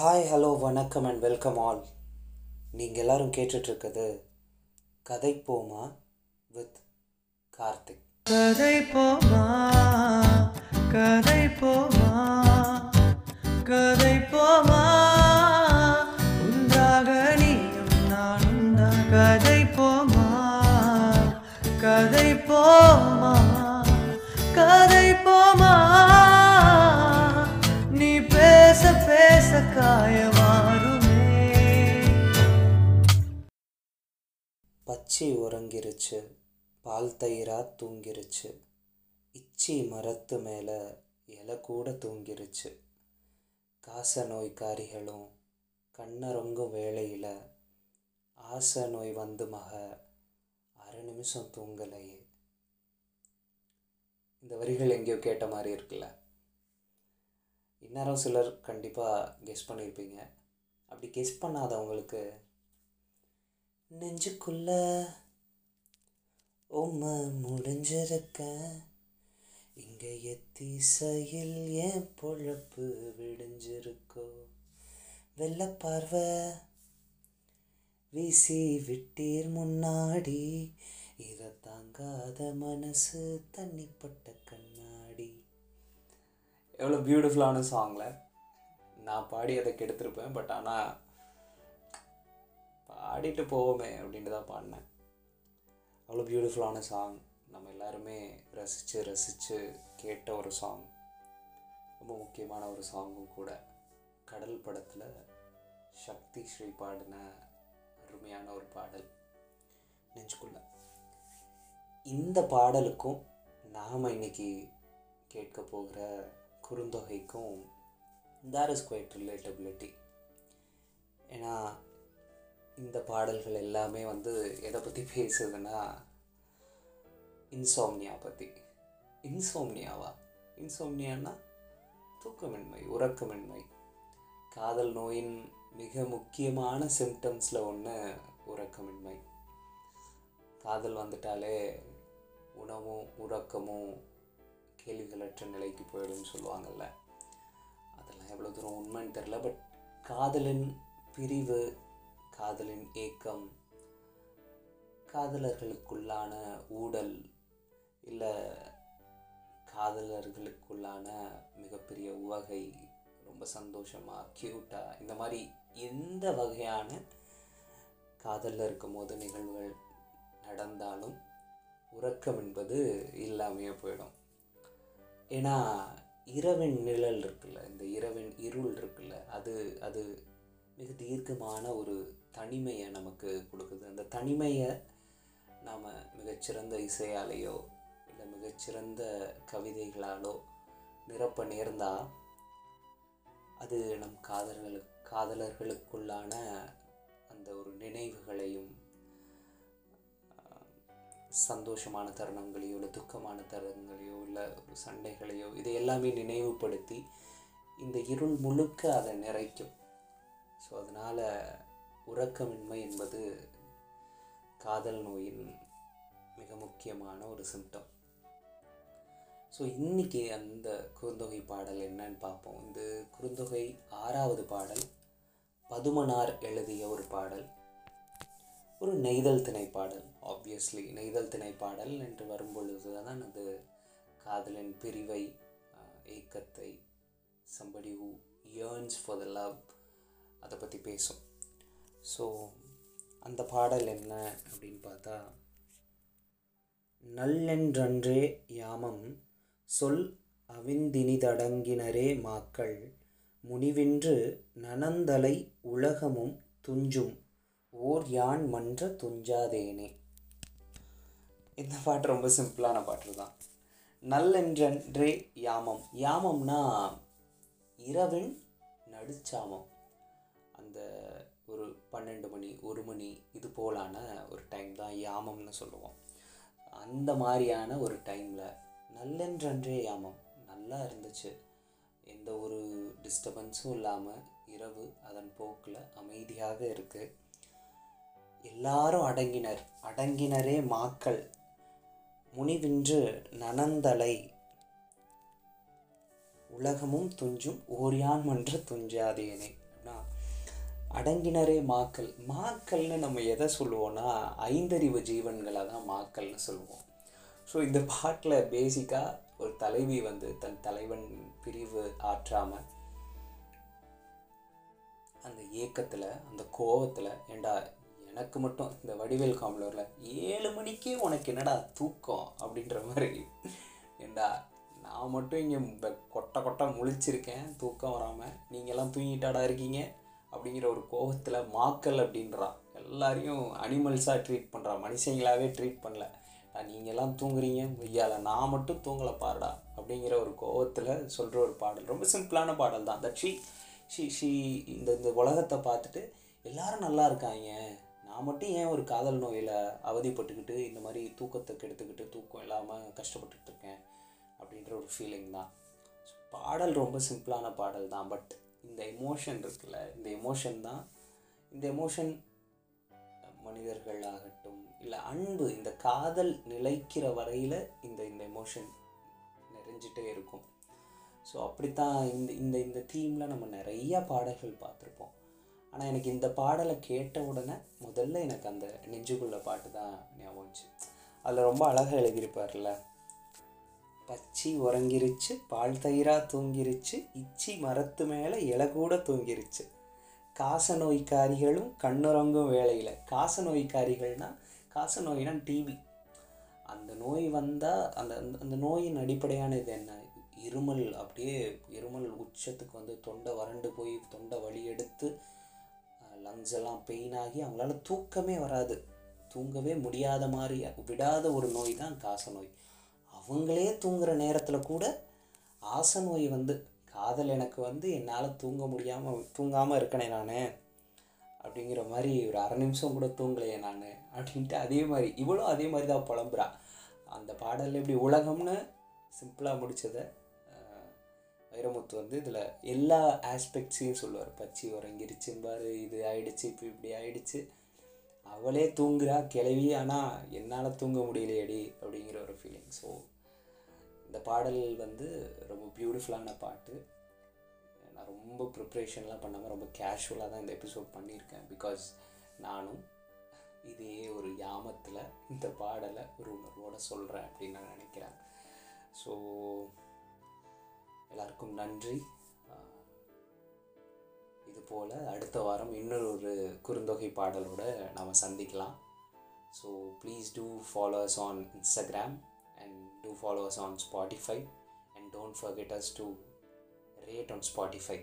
Hi hello வணக்கம் and welcome all நீங்கள் எல்லாரும் கேட்டுட்ருக்குது கதை போமா வித் கார்த்திக். கதை போமா கதை போமா கதை போமா. இச்சி உறங்கிருச்சு பால் தயிரா தூங்கிருச்சு. இச்சி மரத்து மேலே இலை கூட தூங்கிருச்சு. காச நோய்க்காரிகளும் கண்ணறங்கும் வேளையில் ஆசை நோய் வந்து மக அரை நிமிஷம் தூங்கலையே. இந்த வரிகள் எங்கேயோ கேட்ட மாதிரி இருக்குல்ல. இந்நேரம் சிலர் கண்டிப்பாக கெஸ் பண்ணியிருப்பீங்க அப்படி கெஸ் பண்ணாதவங்களுக்கு நெஞ்சுக்குள்ள உம்மை முடிஞ்சிருக்க. இங்க எத்திசையில் ஏன் பொழப்பு விடிஞ்சிருக்கோ. வெள்ள பார்வை வீசி விட்டீர் முன்னாடி. இதை தாங்காத மனசு தண்ணிப்பட்ட கண்ணாடி. எவ்வளோ பியூட்டிஃபுல்லான சாங்ல நான் பாடி அதை கெடுத்திருப்பேன் பட் ஆனால் பாடிட்டு போவோமே அப்படின்ட்டு தான் பாடினேன். அவ்வளோ பியூட்டிஃபுல்லான சாங் நம்ம எல்லாருமே ரசித்து ரசித்து கேட்ட ஒரு சாங் ரொம்ப முக்கியமான ஒரு சாங்கும் கூட. கடல் படத்தில் சக்தி ஸ்ரீ பாடின அருமையான ஒரு பாடல். நெஞ்சுக்குள்ள. இந்த பாடலுக்கும் நாம் இன்னைக்கு கேட்க போகிற குறுந்தொகைக்கும் தேர் இஸ் குவைட் ரிலேட்டபிலிட்டி ஏன்னா இந்த பாடல்கள் எல்லாமே வந்து எதை பற்றி பேசுதுன்னா இன்சோம்னியா பற்றி இன்சோம்னியாவா? இன்சோம்னியான்னா தூக்கமின்மை உறக்கமின்மை. காதல் நோயின் மிக முக்கியமான சிம்டம்ஸில் ஒன்று உறக்கமின்மை. காதல் வந்துட்டாலே உணவும் உறக்கமும் கேள்விகளற்ற நிலைக்கு போயிடும்னு சொல்லுவாங்கள்ல அதெல்லாம் எவ்வளோ தூரம் உண்மைன்னு தெரில பட் காதலின் பிரிவு காதலின் ஏக்கம் காதலர்களுக்குள்ளான ஊடல் இல்லை காதலர்களுக்குள்ளான மிகப்பெரிய உவகை ரொம்ப சந்தோஷமாக க்யூட்டாக இந்த மாதிரி எந்த வகையான காதலில் இருக்கும் போது நிகழ்வுகள் நடந்தாலும் உறக்கம் என்பது இல்லாமையே போயிடும். ஏன்னா இரவின் நிழல் இருக்குல்ல இந்த இரவின் இருள் இருக்குல்ல அது அது மிக தீர்க்கமான ஒரு தனிமையை நமக்கு கொடுக்குது. அந்த தனிமையை நாம் மிகச்சிறந்த இசையாலேயோ இல்லை மிகச்சிறந்த கவிதைகளாலோ நிரப்ப நேர்ந்தால் அது நம் காதலர்களுக்கு காதலர்களுக்குள்ளான அந்த ஒரு நினைவுகளையும் சந்தோஷமான தருணங்களையோ இல்லை துக்கமான தருணங்களையோ இல்லை ஒரு சண்டைகளையோ இதை எல்லாமே நினைவுபடுத்தி இந்த இருள் முழுக்க அதை நிறைக்கும். ஸோ அதனால் உறக்கமின்மை என்பது காதல் நோயின் மிக முக்கியமான ஒரு சிம்டம் ஸோ இன்றைக்கி அந்த குறுந்தொகை பாடல் என்னன்னு பார்ப்போம். இந்த குறுந்தொகை ஆறாவது பாடல் பதுமனார் எழுதிய ஒரு பாடல். ஒரு நெய்தல் திணைப்பாடல் ஆப்வியஸ்லி நெய்தல் திணை பாடல் என்று வரும்பொழுது தான் அது காதலின் பிரிவை ஏக்கத்தை somebody who yearns for the love அதை பற்றி பேசும். ஸோ அந்த பாடல் என்ன அப்படின்னு பார்த்தா நல்லென்றன்றே யாமம் சொல் அவிந்தினிதடங்கினரே மாக்கள் முனிவின்று நனந்தலை உலகமும் துஞ்சும் ஓர் யான் மன்ற துஞ்சாதேனே. இந்த பாட்டு ரொம்ப சிம்பிளான பாட்டு தான். நல்லென்றன்றே யாமம் யாமம்னா இரவின் நடுச்சாமம். பன்னெண்டு மணி ஒரு மணி இது போலான ஒரு டைம் தான் யாமம்னு சொல்லுவோம். அந்த மாதிரியான ஒரு டைமில் நல்லென்றன்றே யாமம் நல்லா இருந்துச்சு. எந்த ஒரு டிஸ்டர்பன்ஸும் இல்லாமல் இரவு அதன் போக்கில் அமைதியாக இருக்குது எல்லாரும் அடங்கினர். அடங்கினரே மாக்கள். முனிவின்று நனந்தலை. உலகமும் துஞ்சும் ஓரியான் மன்ற துஞ்சாதேனே. அடங்கினரே மாக்கள். மாக்கள்னு நம்ம எதை சொல்லுவோம்னா ஐந்தறிவு ஜீவன்களை தான் மாக்கள்னு சொல்லுவோம். ஸோ இந்த பாட்டில் பேசிக்காக ஒரு தலைவி வந்து தன் தலைவன் பிரிவு ஆற்றாமல் அந்த ஏக்கத்தில் அந்த கோவத்தில் ஏண்டா எனக்கு மட்டும் இந்த வடிவேல் காம்லரில் ஏழு மணிக்கே உனக்கு என்னடா தூக்கம் அப்படின்ற மாதிரி. ஏண்டா நான் மட்டும் இங்கே கொட்டை கொட்டை முழிச்சிருக்கேன் தூக்கம் வராமல் நீங்கள்லாம் தூங்கிட்டாடா இருக்கீங்க? அப்படிங்கிற ஒரு கோவத்தில் மாக்கல் அப்படின்றான் எல்லாரையும் அனிமல்ஸாக ட்ரீட் பண்ணுறான் மனுஷங்களாகவே ட்ரீட் பண்ணல. நீங்கள்லாம் தூங்குறீங்க. ஐயால நான் மட்டும் தூங்கலை பாருடா. அப்படிங்கிற ஒரு கோவத்தில் சொல்கிற ஒரு பாடல். ரொம்ப சிம்பிளான பாடல் தான். தட் ஷி ஷி ஷி இந்த இந்த உலகத்தை பார்த்துட்டு எல்லாரும் நல்லா இருக்காங்க. நான் மட்டும் ஏன் ஒரு காதல் நோயில் அவதிப்பட்டுக்கிட்டு இந்த மாதிரி தூக்கத்தை கெடுத்துக்கிட்டு தூக்கம் இல்லாமல் கஷ்டப்பட்டுட்டு இருக்கேன்? அப்படின்ற ஒரு ஃபீலிங் தான். பாடல் ரொம்ப சிம்பிளான பாடல் தான். பட் இந்த எமோஷன் இருக்குல்ல இந்த எமோஷன் தான் இந்த எமோஷன் மனிதர்கள் ஆகட்டும் இல்லை அன்பு இந்த காதல் நிலைக்கிற வரையில் இந்த இந்த எமோஷன் நிறைஞ்சிட்டே இருக்கும். ஸோ அப்படித்தான் இந்த இந்த இந்த தீமில் நம்ம நிறையா பாடல்கள் பார்த்துருப்போம். ஆனால் எனக்கு இந்த பாடலை கேட்ட உடனே முதல்ல எனக்கு அந்த நெஞ்சுக்குள்ள பாட்டு தான் ஞாபகம் அதில் ரொம்ப அழகாக எழுதியிருப்பார்ல பச்சி உறங்கிருச்சு பால் தயிராக தூங்கிருச்சு இச்சி மரத்து மேலே இலை கூட தூங்கிருச்சு. காச நோய்க்காரிகளும் கண்ணுறங்கும் வேலையில் காச நோய்க்காரிகள்னா காச நோய்னா டிவி. அந்த நோய் வந்தால் அந்த அந்த- அந்த நோயின் அடிப்படையான இது என்ன? இருமல் அப்படியே இருமல் உச்சத்துக்கு வந்து தொண்டை வறண்டு போய் தொண்டை வலி எடுத்து லங்ஸ் எல்லாம் பெயின் ஆகி அவங்களால தூக்கமே வராது. தூங்கவே முடியாத மாதிரி விடாத ஒரு நோய் தான் காச நோய். அவங்களே தூங்குகிற நேரத்தில் கூட ஆச நோய் வந்து காதல் எனக்கு வந்து என்னால் தூங்க முடியாமல் தூங்காமல் இருக்கனே நான் அப்படிங்கிற மாதிரி ஒரு அரை நிமிஷம் கூட தூங்கலையே நான் அப்படின்ட்டு அதே மாதிரி இவளும் அதே மாதிரி தான் புலம்புறா. அந்த பாடலில் இப்படி உலகம்னு சிம்பிளாக முடிச்சதை வைரமுத்து வந்து இதில் எல்லா ஆஸ்பெக்ட்ஸையும் சொல்லுவார். பச்சி உறங்கிருச்சும்பாரு இது ஆயிடுச்சு இப்போ இப்படி ஆயிடுச்சு. அவளே தூங்குறா கிளவி ஆனால் என்னால் தூங்க முடியலையேடி அப்படிங்கிற ஒரு ஃபீலிங் ஸோ இந்த பாடல் வந்து ரொம்ப பியூட்டிஃபுல்லான பாட்டு. நான் ரொம்ப ப்ரிப்ரேஷன்லாம் பண்ணாமல் ரொம்ப கேஷுவலாக தான் இந்த எபிசோட் பண்ணியிருக்கேன். பிகாஸ் நானும் இதே ஒரு யாமத்தில் இந்த பாடலை ஒரு உணர்வோடு சொல்கிறேன் அப்படின்னு நான் நினைக்கிறேன். ஸோ எல்லாருக்கும் நன்றி. இதுபோல் இது போல் அடுத்த வாரம் இன்னொரு ஒரு குறுந்தொகை பாடலோட நாம் சந்திக்கலாம். So please do follows on Instagram and do follow us on Spotify and don't forget us to rate on Spotify.